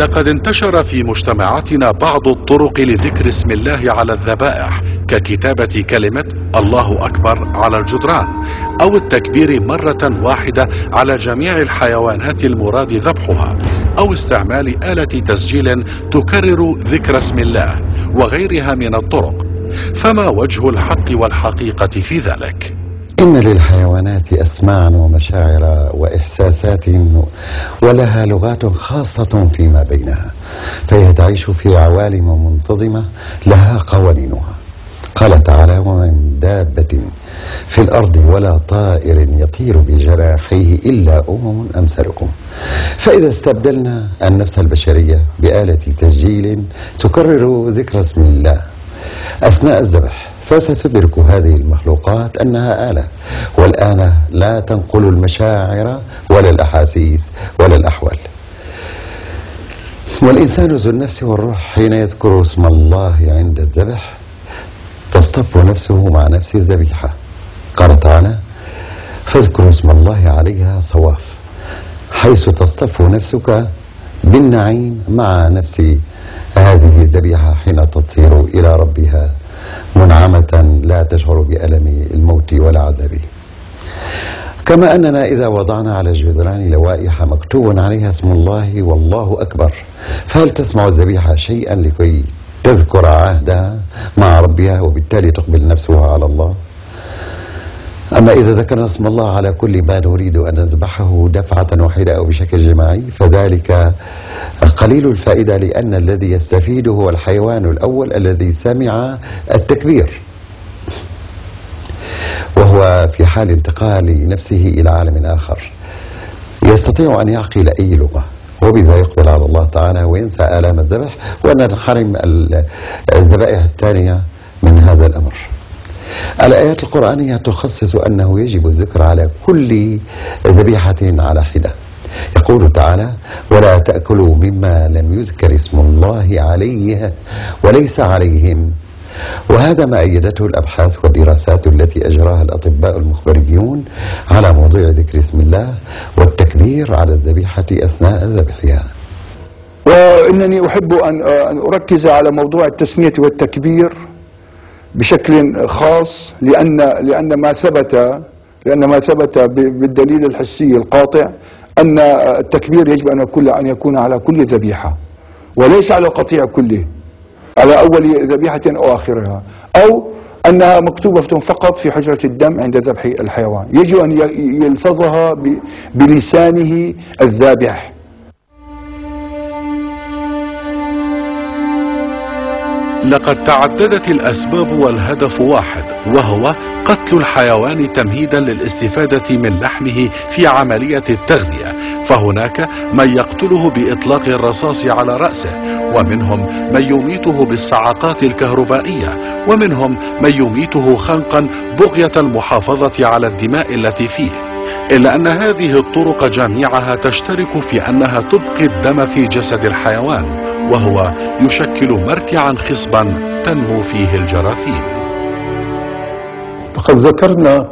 لقد انتشر في مجتمعاتنا بعض الطرق لذكر اسم الله على الذبائح ككتابة كلمة الله أكبر على الجدران أو التكبير مرة واحدة على جميع الحيوانات المراد ذبحها أو استعمال آلة تسجيل تكرر ذكر اسم الله وغيرها من الطرق فما وجه الحق والحقيقة في ذلك؟ إن للحيوانات أسماعا ومشاعر وإحساسات ولها لغات خاصة فيما بينها فهي تعيش في عوالم منتظمة لها قوانينها. قال تعالى ومن دابة في الأرض ولا طائر يطير بجناحيه إلا أمم أمثلكم فإذا استبدلنا النفس البشرية بآلة تسجيل تكرر ذكر اسم الله أثناء الذبح فستدرك هذه المخلوقات أنها آلة والآلة لا تنقل المشاعر ولا الأحاسيس ولا الأحوال. والإنسان ذو النفس والروح حين يذكر اسم الله عند الذبح تصطف نفسه مع نفس الذبيحة. قال تعالى فاذكر اسم الله عليها صواف حيث تصطف نفسك بالنعيم مع نفس هذه الذبيحة حين تطير إلى ربها. منعمة لا تشعر بألم الموت ولا عذابه. كما أننا إذا وضعنا على الجدران لوائح مكتوب عليها اسم الله والله أكبر فهل تسمع الذبيحة شيئا لكي تذكر عهدها مع ربها وبالتالي تقبل نفسها على الله؟ أما إذا ذكرنا اسم الله على كل ما نريد أن نذبحه دفعة واحدة أو بشكل جماعي فذلك قليل الفائدة لأن الذي يستفيد هو الحيوان الأول الذي سمع التكبير. وهو في حال انتقال نفسه إلى عالم آخر. يستطيع أن يعقل أي لغة. وبذا يقبل على الله تعالى وينسى آلام الذبح وأن نحرم الذبائح الثانية من هذا الأمر. الآيات القرآنية تخصص أنه يجب الذكر على كل ذبيحة على حدة. يقول تعالى ولا تأكلوا مما لم يذكر اسم الله عليه وليس عليهم. وهذا ما أيدته الأبحاث والدراسات التي أجراها الأطباء المخبريون على موضوع ذكر اسم الله والتكبير على الذبيحة أثناء ذبحها. وإنني أحب أن أركز على موضوع التسمية والتكبير. بشكل خاص لأن لأن ما ثبت لأن ما ثبت بالدليل الحسي القاطع أن التكبير يجب أن يكون أن يكون على كل ذبيحة وليس على القطيع كله على أول ذبيحة أو آخرها أو أنها مكتوبة فقط في حجرة الدم عند ذبح الحيوان. يجب أن يلفظها بلسانه الذابح. لقد تعددت الأسباب والهدف واحد وهو قتل الحيوان تمهيدا للاستفادة من لحمه في عملية التغذية. فهناك من يقتله بإطلاق الرصاص على رأسه ومنهم من يميته بالصعقات الكهربائية ومنهم من يميته خنقا بغية المحافظة على الدماء التي فيه. إلا أن هذه الطرق جميعها تشترك في أنها تبقي الدم في جسد الحيوان وهو يشكل مرتعا خصبا تنمو فيه الجراثيم. لقد ذكرنا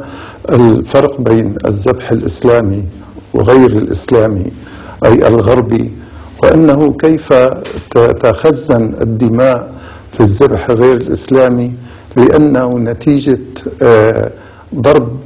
الفرق بين الذبح الإسلامي وغير الإسلامي أي الغربي وأنه كيف تتخزن الدماء في الذبح غير الإسلامي لأنه نتيجة آه، ضرب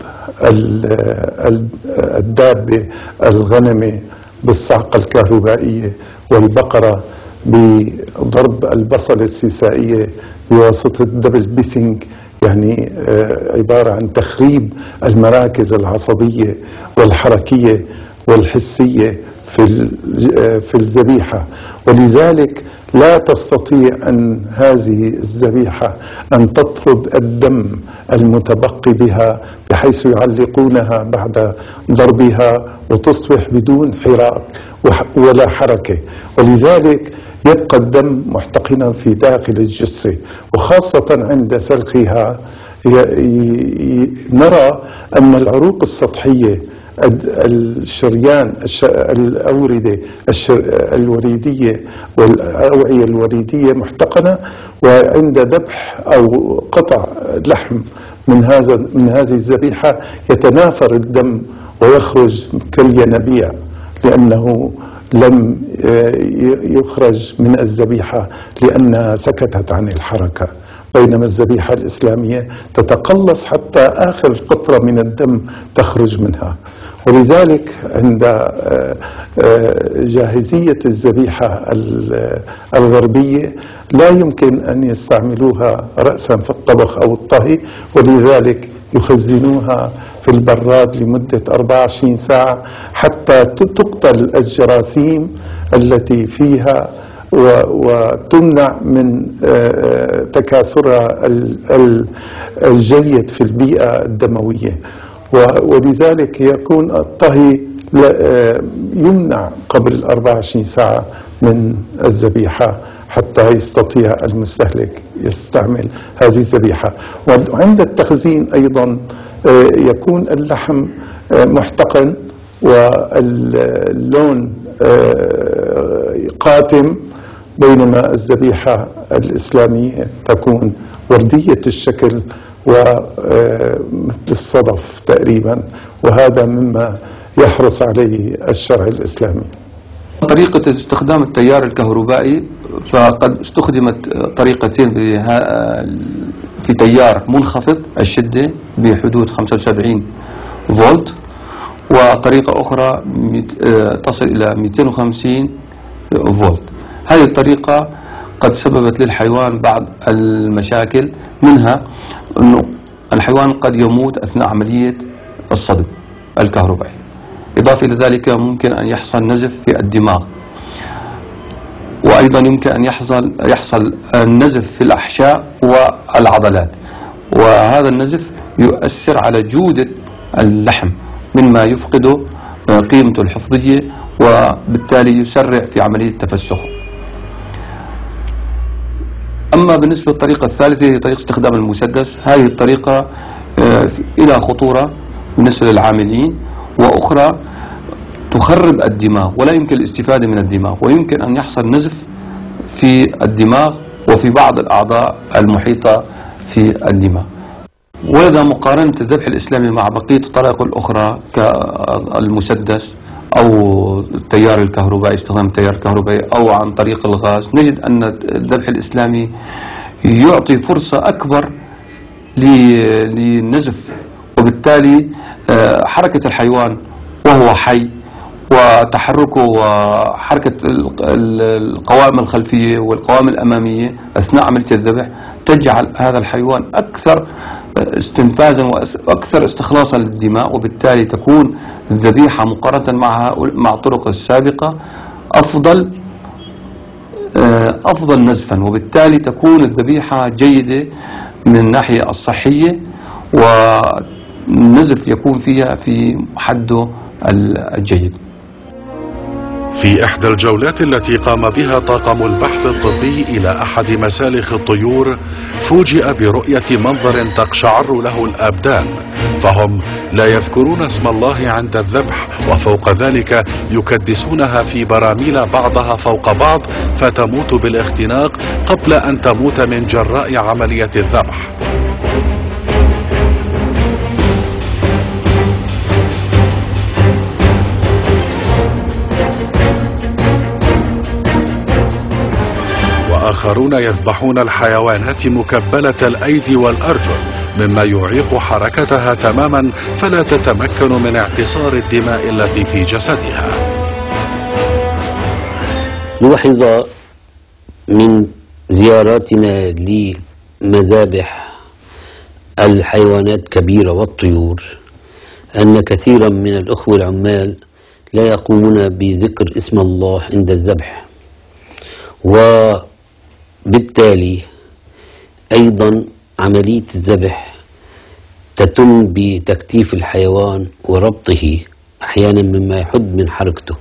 الدابة الغنمة بالصعقة الكهربائية والبقرة بضرب البصلة السيسائية بواسطة دبل بيثنج يعني آه، عبارة عن تخريب المراكز العصبية والحركية والحسية في آه، في الذبيحة. ولذلك لا تستطيع أن هذه الذبيحة أن تطرد الدم المتبقي بها بحيث يعلقونها بعد ضربها وتصبح بدون حراك ولا حركة. ولذلك يبقى الدم محتقنا في داخل الجثة وخاصة عند سلخها. نرى أن العروق السطحية الد- الشريان الش- الأوردة الوريدية والأوعية الوريدية محتقنة وعند ذبح أو قطع لحم من هذا من هذه الذبيحة يتناثر الدم ويخرج كالينابيع لأنه لم آه، يخرج من الذبيحة لأنها سكتت عن الحركة. بينما الذبيحة الإسلامية تتقلص حتى آخر قطرة من الدم تخرج منها. ولذلك عند آه، آه، جاهزية الذبيحة ال- الغربية لا يمكن أن يستعملوها رأسا في الطبخ أو الطهي ولذلك يخزنوها في البراد لمدة 24 ساعة حتى تقتل الجراثيم التي فيها وتمنع من آه، تكاثرها ال- ال- الجيد في البيئة الدموية. ولذلك يكون الطهي آه، يمنع قبل 24 ساعة من الذبيحة حتى يستطيع المستهلك يستعمل هذه الذبيحة. وعند التخزين أيضا آه، يكون اللحم آه، محتقن واللون قاتم بينما الذبيحة الإسلامية تكون وردية الشكل ومثل الصدف تقريبا وهذا مما يحرص عليه الشرع الإسلامي. طريقة استخدام التيار الكهربائي فقد استخدمت طريقتين في تيار منخفض الشدة بحدود 75 فولت وطريقة أخرى تصل إلى 250 فولت. هذه الطريقة قد سببت للحيوان بعض المشاكل منها أنه الحيوان قد يموت أثناء عملية الصدم الكهربائي. إضافة إلى ذلك ممكن أن يحصل نزف في الدماغ. وأيضا يمكن أن يحصل يحصل النزف في الأحشاء والعضلات. وهذا النزف يؤثر على جودة اللحم مما يفقد قيمته الحفظية وبالتالي يسرع في عملية تفسخه أما بالنسبة للطريقة الثالثة هي طريقة استخدام المسدس. هذه الطريقة آه، إلى خطورة بالنسبة للعاملين. وأخرى تخرب الدماغ ولا يمكن الاستفادة من الدماغ ويمكن أن يحصل نزف في الدماغ وفي بعض الأعضاء المحيطة في الدماغ. ولذا مقارنة الذبح الإسلامي مع بقية الطرائق الأخرى كالمسدس. أو التيار الكهربائي استخدام التيار الكهربائي أو عن طريق الغاز. نجد أن الذبح الإسلامي يعطي فرصة أكبر للنزف وبالتالي آه، حركة الحيوان وهو حي وتحركه وحركة ال- ال- القوائم الخلفية والقوائم الأمامية أثناء عملية الذبح تجعل هذا الحيوان أكثر استنفاذا وأكثر استخلاصا للدماء وبالتالي تكون الذبيحة مقارنة مع مع الطرق السابقة أفضل آه، أفضل نزفا. وبالتالي تكون الذبيحة جيدة من الناحية الصحية والنزف يكون فيها في حده الجيد. في إحدى الجولات التي قام بها طاقم البحث الطبي إلى أحد مسالخ الطيور فوجئ برؤية منظر تقشعر له الأبدان فهم لا يذكرون اسم الله عند الذبح وفوق ذلك يكدسونها في براميل بعضها فوق بعض فتموت بالاختناق قبل أن تموت من جراء عملية الذبح. وآخرون يذبحون الحيوانات مكبلة الأيدي والأرجل مما يعيق حركتها تماما فلا تتمكن من اعتصار الدماء التي في جسدها. نلاحظ من زياراتنا لمذابح الحيوانات كبيرة والطيور أن كثيرا من الأخوة العمال لا يقومون بذكر اسم الله عند الذبح وبالتالي أيضا عملية الذبح تتم بتكتيف الحيوان وربطه أحيانا مما يحد من حركته.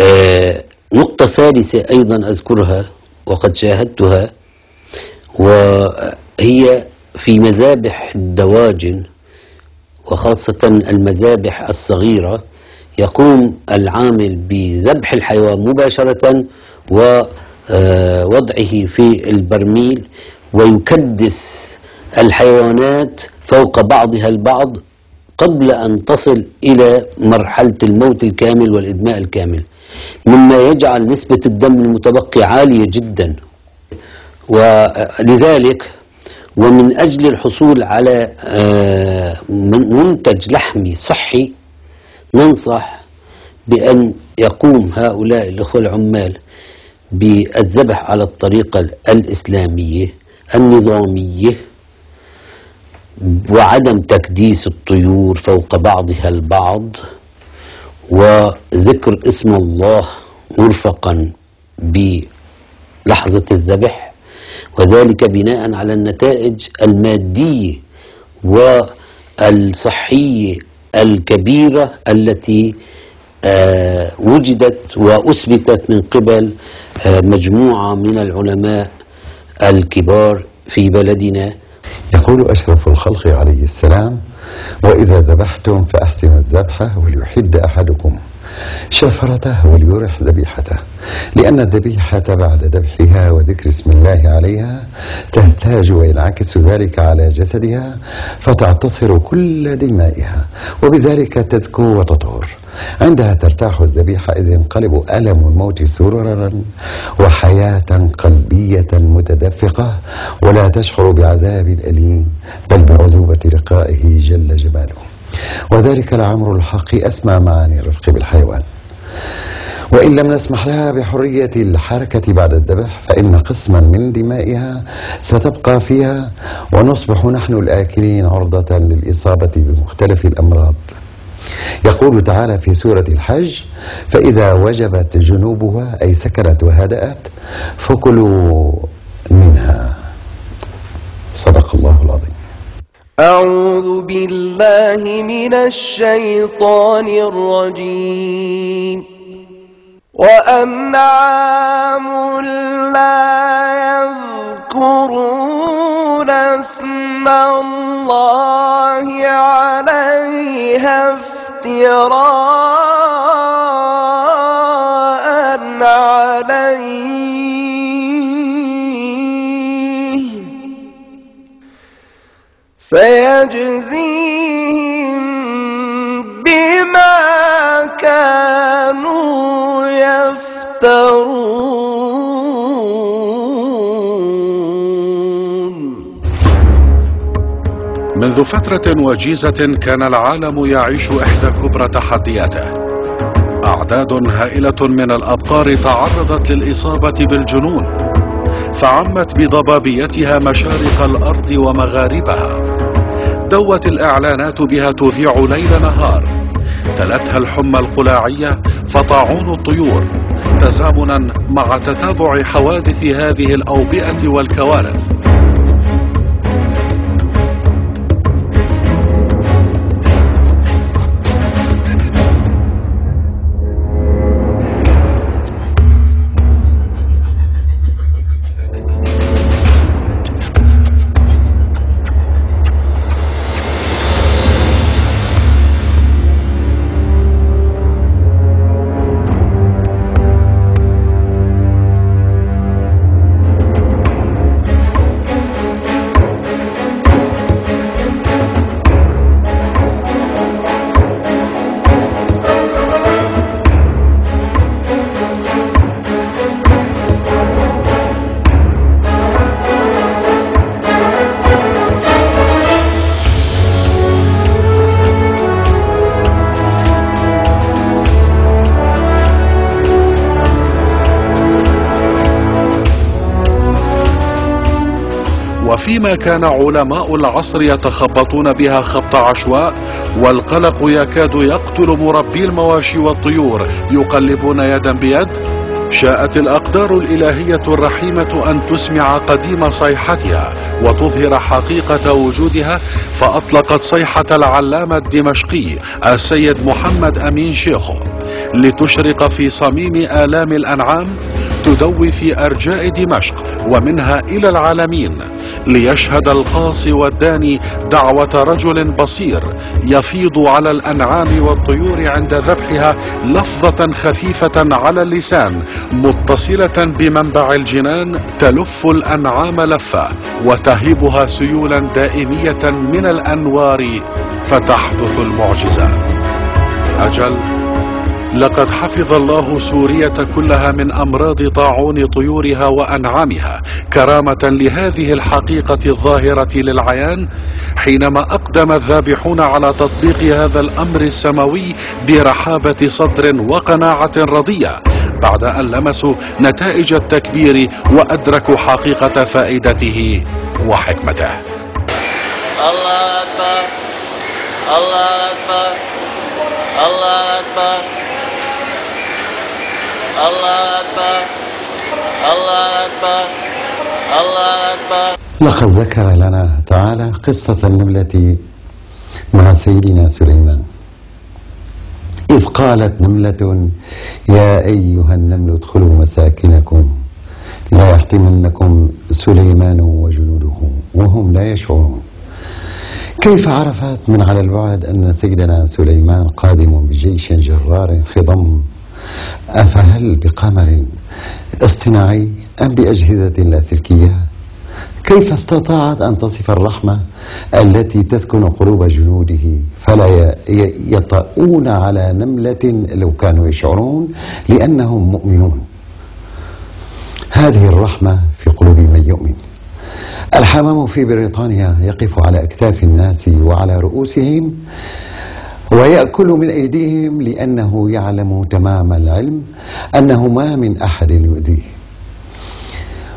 آه، نقطة ثالثة أيضا أذكرها وقد شاهدتها وهي في مذابح الدواجن وخاصة المذابح الصغيرة يقوم العامل بذبح الحيوان مباشرة ووضعه في البرميل ويكدس الحيوانات فوق بعضها البعض قبل أن تصل إلى مرحلة الموت الكامل والإدماء الكامل. مما يجعل نسبة الدم المتبقي عالية جدا. ولذلك ومن أجل الحصول على آه، من- منتج لحمي صحي ننصح بأن يقوم هؤلاء الأخوة العمال بالذبح على الطريقة الإسلامية النظامية وعدم تكديس الطيور فوق بعضها البعض وذكر اسم الله مرفقا بلحظة الذبح وذلك بناء على النتائج المادية والصحية الكبيرة التي وجدت وأثبتت من قبل آه، مجموعة من العلماء الكبار في بلدنا. يقول أشرف الخلق عليه السلام وإذا ذبحتم فأحسنوا الذبح وليحد أحدكم. شفرته وليرح ذبيحته لأن الذبيحة بعد ذبحها وذكر اسم الله عليها تهتاج وينعكس ذلك على جسدها فتعتصر كل دمائها وبذلك تزكو وتطهر. عندها ترتاح الذبيحة إذ ينقلب ألم الموت سررا وحياة قلبية متدفقة ولا تشعر بعذاب أليم بل بعذوبة لقائه جل جلاله. وذلك العمر الحق أسمى معاني الرفق بالحيوان. وإن لم نسمح لها بحرية الحركة بعد الذبح فإن قسما من دمائها ستبقى فيها ونصبح نحن الآكلين عرضة للإصابة بمختلف الأمراض. يقول تعالى في سورة الحج فإذا وجبت جنوبها أي سكنت وهدأت فكلوا منها. صدق الله العظيم. أعوذ بالله من الشيطان الرجيم. وأنعام لا يذكرون اسم الله عليها افتراء عليه. سيجزيهم بما كانوا يفترون. منذ فترة وجيزة كان العالم يعيش إحدى كبرى تحدياته. أعداد هائلة من الأبقار تعرضت للإصابة بالجنون فعمت بضبابيتها مشارق الأرض ومغاربها. دوت الإعلانات بها تذيع ليل نهار. تلتها الحمى القلاعية فطاعون الطيور. تزامنا مع تتابع حوادث هذه الأوبئة والكوارث. وفيما كان علماء العصر يتخبطون بها خبط عشواء والقلق يكاد يقتل مربي المواشي والطيور يقلبون يدا بيد. شاءت الأقدار الإلهية الرحيمة أن تسمع قديم صيحتها وتظهر حقيقة وجودها فأطلقت صيحة العلامة الدمشقي السيد محمد أمين شيخو لتشرق في صميم آلام الأنعام تدوي في أرجاء دمشق ومنها إلى العالمين ليشهد القاصي والداني دعوة رجل بصير يفيض على الأنعام والطيور عند ذبحها لفظة خفيفة على اللسان متصلة بمنبع الجنان تلف الأنعام لفة وتهيبها سيولا دائمية من الأنوار فتحدث المعجزات. أجل لقد حفظ الله سورية كلها من أمراض طاعون طيورها وأنعامها كرامة لهذه الحقيقة الظاهرة للعيان حينما أقدم الذابحون على تطبيق هذا الأمر السماوي برحابة صدر وقناعة رضية بعد أن لمسوا نتائج التكبير وأدركوا حقيقة فائدته وحكمته. الله أكبر. الله أكبر. الله أكبر الله أكبر. الله أكبر. الله أكبر. لقد ذكر لنا تعالى قصة النملة مع سيدنا سليمان. إذ قالت نملة يا أيها النمل ادخلوا مساكنكم. لا يحطمنكم سليمان وجنوده وهم لا يشعرون. كيف عرفت من على البعد أن سيدنا سليمان قادم بجيش جرار خضم؟ أفهل بقمر اصطناعي أم بأجهزة لاسلكية كيف استطاعت أن تصف الرحمة التي تسكن قلوب جنوده فلا يطؤون على نملة لو كانوا يشعرون لأنهم مؤمنون؟ هذه الرحمة في قلوب من يؤمن. الحمام في بريطانيا يقف على أكتاف الناس وعلى رؤوسهم ويأكل من أيديهم لأنه يعلم تمام العلم أنه ما من أحد يؤذيه.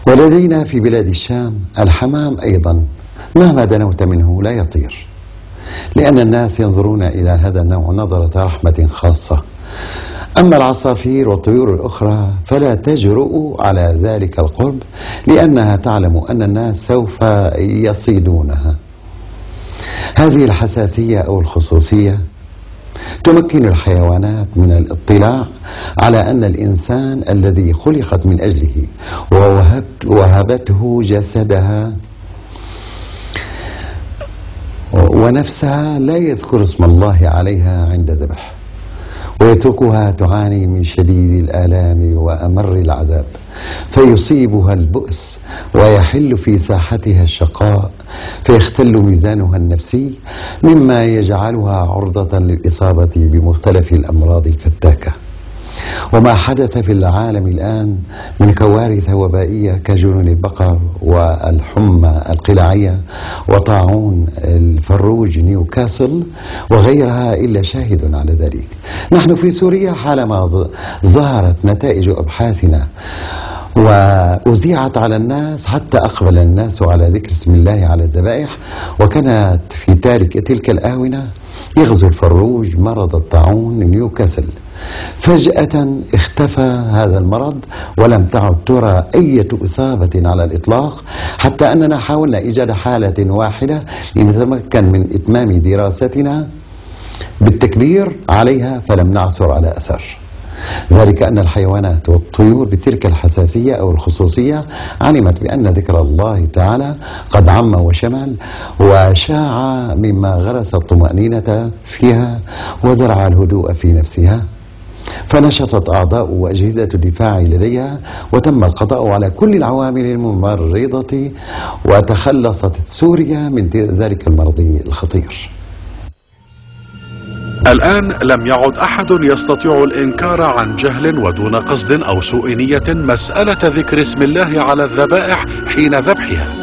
ولدينا في بلاد الشام الحمام أيضا مهما دنوت منه لا يطير لأن الناس ينظرون إلى هذا النوع نظرة رحمة خاصة. أما العصافير والطيور الأخرى فلا تجرؤ على ذلك القرب لأنها تعلم أن الناس سوف يصيدونها. هذه الحساسية أو الخصوصية تمكن الحيوانات من الاطلاع على أن الإنسان الذي خلقت من أجله ووهبت وهبته جسدها ونفسها لا يذكر اسم الله عليها عند ذبح. ويتركها تعاني من شديد الآلام وأمر العذاب فيصيبها البؤس ويحل في ساحتها الشقاء فيختل ميزانها النفسي مما يجعلها عرضة للإصابة بمختلف الأمراض الفتاكة. وما حدث في العالم الآن من كوارث وبائية كجنون البقر والحمى القلاعية وطاعون الفروج نيوكاسل وغيرها إلا شاهد على ذلك. نحن في سوريا حالما ظهرت نتائج أبحاثنا وأذيعت على الناس حتى أقبل الناس على ذكر اسم الله على الذبائح. وكانت في تلك الآونة يغزو الفروج مرض الطاعون نيوكاسل. فجأة اختفى هذا المرض ولم تعد ترى أي إصابة على الإطلاق حتى أننا حاولنا إيجاد حالة واحدة لنتمكن من إتمام دراستنا بالتكبير عليها فلم نعثر على أثر. ذلك أن الحيوانات والطيور بتلك الحساسية أو الخصوصية علمت بأن ذكر الله تعالى قد عم وشمل وشاع مما غرس الطمأنينة فيها وزرع الهدوء في نفسها. فنشطت أعضاء وأجهزة الدفاع لديها وتم القضاء على كل العوامل الممرضة وتخلصت سوريا من ذلك المرض الخطير. الآن لم يعد أحد يستطيع الإنكار عن جهل ودون قصد أو سوء نية مسألة ذكر اسم الله على الذبائح حين ذبحها.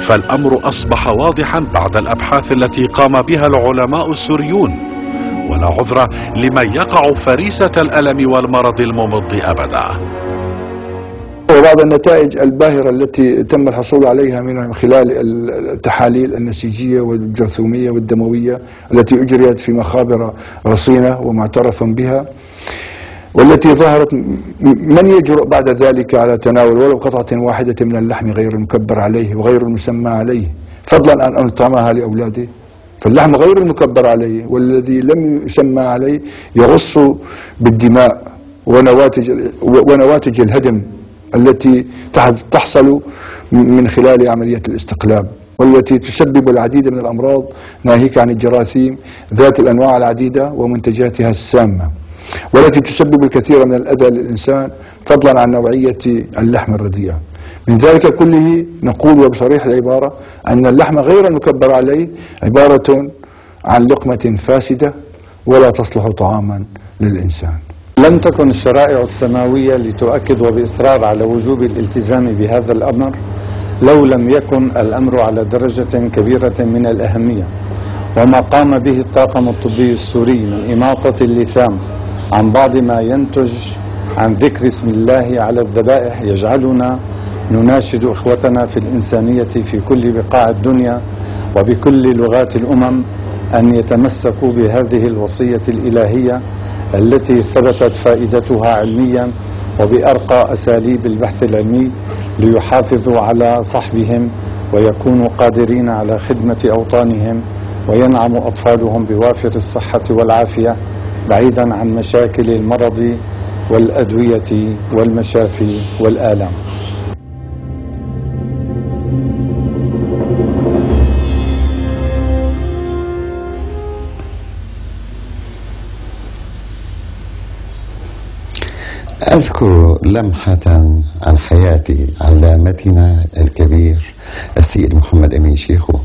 فالأمر أصبح واضحا بعد الأبحاث التي قام بها العلماء السوريون. ولا عذر لمن يقع فريسة الألم والمرض الممض أبدا. وبعض النتائج الباهرة التي تم الحصول عليها من خلال التحاليل النسيجية والجرثومية والدموية التي أجريت في مخابر رصينة ومعترف بها والتي ظهرت من يجرؤ بعد ذلك على تناول ولو قطعة واحدة من اللحم غير المكبر عليه وغير المسمى عليه فضلا أن يطعمها لأولاده؟ فاللحم غير المكبر عليه والذي لم يسمى عليه يغص بالدماء ونواتج ونواتج الهدم التي تح- تحصل من خلال عملية الاستقلاب والتي تسبب العديد من الأمراض ناهيك عن الجراثيم ذات الأنواع العديدة ومنتجاتها السامة والتي تسبب الكثير من الأذى للإنسان فضلا عن نوعية اللحم الرديئة. من ذلك كله نقول وبصريح العبارة أن اللحم غير المكبر عليه عبارة عن لقمة فاسدة ولا تصلح طعاما للإنسان. لم تكن الشرائع السماوية لتؤكد وبإصرار على وجوب الالتزام بهذا الأمر لو لم يكن الأمر على درجة كبيرة من الأهمية. وما قام به الطاقم الطبي السوري من إماطة اللثام عن بعض ما ينتج عن ذكر اسم الله على الذبائح يجعلنا نناشد إخوتنا في الإنسانية في كل بقاع الدنيا وبكل لغات الأمم أن يتمسكوا بهذه الوصية الإلهية التي ثبتت فائدتها علميا وبأرقى أساليب البحث العلمي ليحافظوا على صحبهم ويكونوا قادرين على خدمة أوطانهم وينعم أطفالهم بوافر الصحة والعافية بعيدا عن مشاكل المرض والأدوية والمشافي والآلام. أذكر لمحة عن حياة علامتنا الكبير السيد محمد أمين شيخو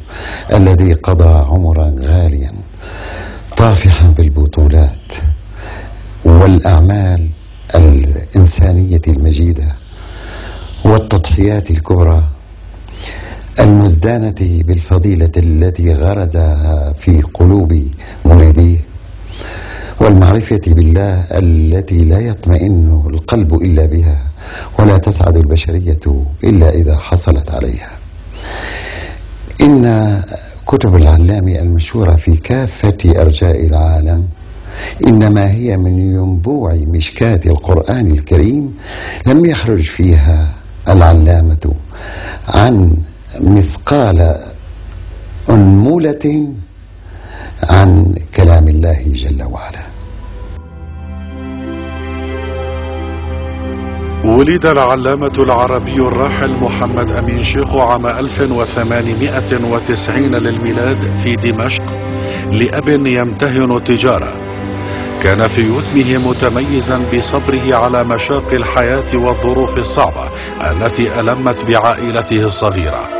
الذي قضى عمرا غاليا طافحا بالبطولات والأعمال الإنسانية المجيدة والتضحيات الكبرى المزدانة بالفضيلة التي غرزها في قلوب مريديه. والمعرفة بالله التي لا يطمئن القلب إلا بها ولا تسعد البشرية إلا إذا حصلت عليها. إن كتب العلام المشهورة في كافة أرجاء العالم إنما هي من ينبوع مشكاة القرآن الكريم لم يخرج فيها العلامة عن مثقال أنمولة عن كلام الله جل وعلا. ولد العلامة العربي الراحل محمد أمين شيخ عام 1890 للميلاد في دمشق لأب يمتهن التجارة كان في يتمه متميزا بصبره على مشاق الحياة والظروف الصعبة التي ألمت بعائلته الصغيرة.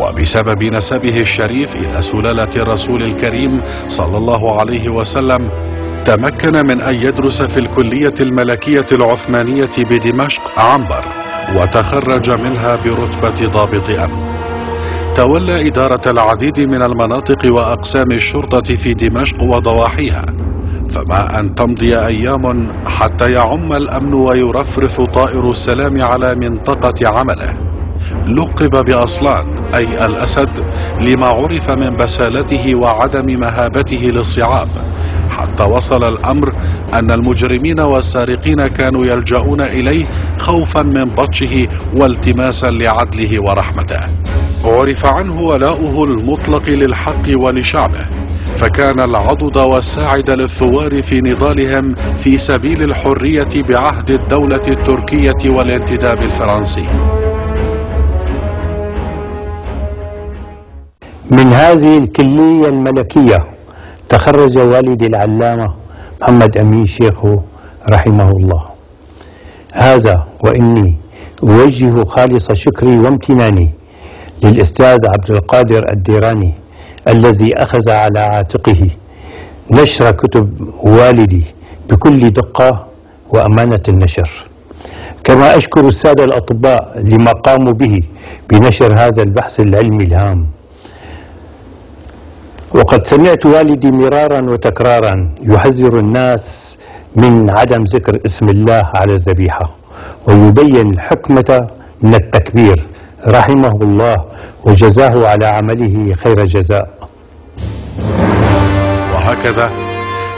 وبسبب نسبه الشريف إلى سلالة الرسول الكريم صلى الله عليه وسلم تمكن من أن يدرس في الكلية الملكية العثمانية بدمشق عنبر وتخرج منها برتبة ضابط أمن. تولى إدارة العديد من المناطق وأقسام الشرطة في دمشق وضواحيها فما أن تمضي أيام حتى يعم الأمن ويرفرف طائر السلام على منطقة عمله. لقب بأصلان أي الأسد لما عرف من بسالته وعدم مهابته للصعاب. حتى وصل الأمر أن المجرمين والسارقين كانوا يلجؤون إليه خوفا من بطشه والتماسا لعدله ورحمته. عرف عنه ولاؤه المطلق للحق ولشعبه. فكان العضد والساعد للثوار في نضالهم في سبيل الحرية بعهد الدولة التركية والانتداب الفرنسي. من هذه الكلية الملكية تخرج والدي العلامة محمد أمين شيخه رحمه الله. هذا وإني أوجه خالص شكري وامتناني للأستاذ عبد القادر الديراني الذي أخذ على عاتقه نشر كتب والدي بكل دقة وأمانة النشر. كما أشكر السادة الأطباء لما قاموا به بنشر هذا البحث العلمي الهام. وقد سمعت والدي مرارا وتكرارا يحذر الناس من عدم ذكر اسم الله على الذبيحة ويبين الحكمة من التكبير رحمه الله وجزاه على عمله خير جزاء. وهكذا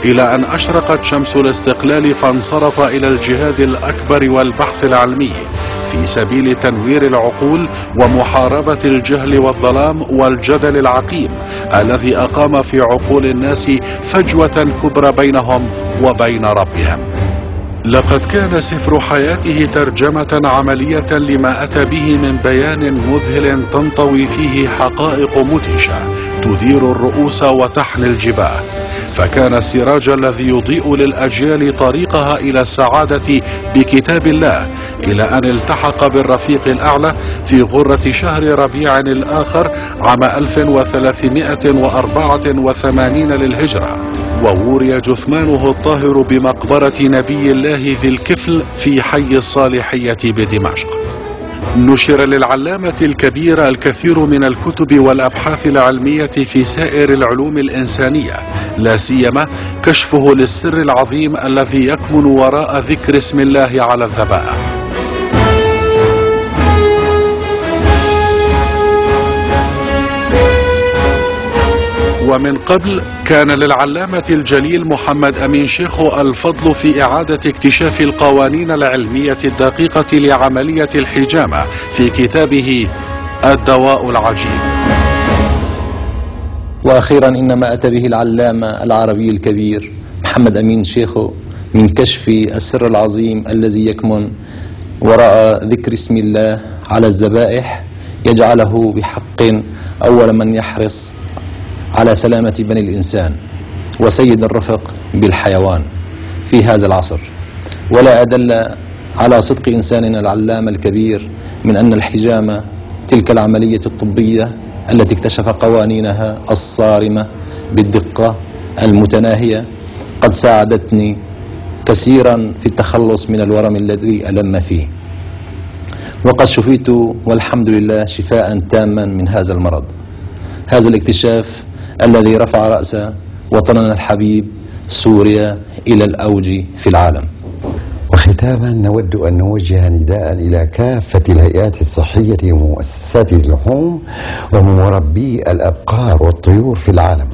إلى أن أشرقت شمس الاستقلال فانصرف إلى الجهاد الأكبر والبحث العلمي. في سبيل تنوير العقول ومحاربة الجهل والظلام والجدل العقيم الذي أقام في عقول الناس فجوة كبرى بينهم وبين ربهم. لقد كان سفر حياته ترجمة عملية لما أتى به من بيان مذهل تنطوي فيه حقائق مدهشة تدير الرؤوس وتحني الجباه. فكان السراج الذي يضيء للأجيال طريقها إلى السعادة بكتاب الله إلى أن التحق بالرفيق الأعلى في غرة شهر ربيع الآخر عام 1384 للهجرة. ووري جثمانه الطاهر بمقبرة نبي الله ذي الكفل في حي الصالحية بدمشق. نشر للعلامة الكبير الكثير من الكتب والأبحاث العلمية في سائر العلوم الإنسانية لا سيما كشفه للسر العظيم الذي يكمن وراء ذكر اسم الله على الذبائح. ومن قبل كان للعلامة الجليل محمد أمين شيخ الفضل في إعادة اكتشاف القوانين العلمية الدقيقة لعملية الحجامة في كتابه الدواء العجيب. وأخيرا إنما أتى به العلامة العربي الكبير محمد أمين شيخو من كشف السر العظيم الذي يكمن وراء ذكر اسم الله على الذبائح يجعله بحق أول من يحرص على سلامة بني الإنسان وسيد الرفق بالحيوان في هذا العصر. ولا أدل على صدق إنساننا العلامة الكبير من أن الحجامة تلك العملية الطبية التي اكتشف قوانينها الصارمة بالدقة المتناهية. قد ساعدتني كثيرا في التخلص من الورم الذي ألم فيه. وقد شفيت والحمد لله شفاء تاما من هذا المرض. هذا الاكتشاف الذي رفع رأس وطننا الحبيب سوريا إلى الأوج في العالم. وختاما نود أن نوجه نداء إلى كافة الهيئات الصحية ومؤسسات اللحوم ومربي الأبقار والطيور في العالم.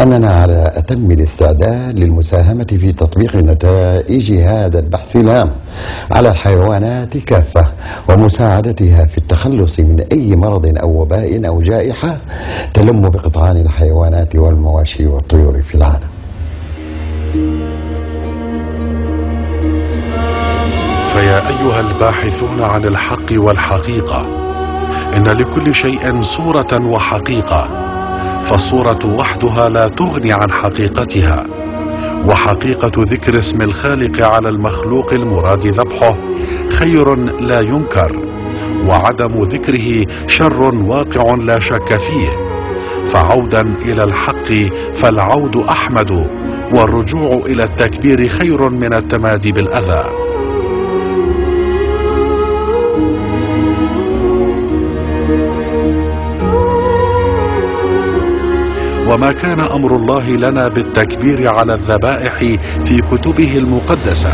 أننا على أتم الاستعداد للمساهمة في تطبيق نتائج هذا البحث الهام على الحيوانات كافة ومساعدتها في التخلص من أي مرض أو وباء أو جائحة تلم بقطعان الحيوانات والمواشي والطيور في العالم. فيا أيها الباحثون عن الحق والحقيقة إن لكل شيء صورة وحقيقة. فالصورة وحدها لا تغني عن حقيقتها. وحقيقة ذكر اسم الخالق على المخلوق المراد ذبحه خير لا ينكر وعدم ذكره شر واقع لا شك فيه. فعودا إلى الحق فالعود أحمد والرجوع إلى التكبير خير من التمادي بالأذى. وما كان أمر الله لنا بالتكبير على الذبائح في كتبه المقدسة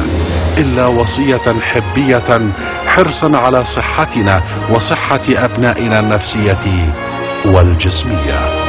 إلا وصية حبية حرصا على صحتنا وصحة أبنائنا النفسية والجسمية.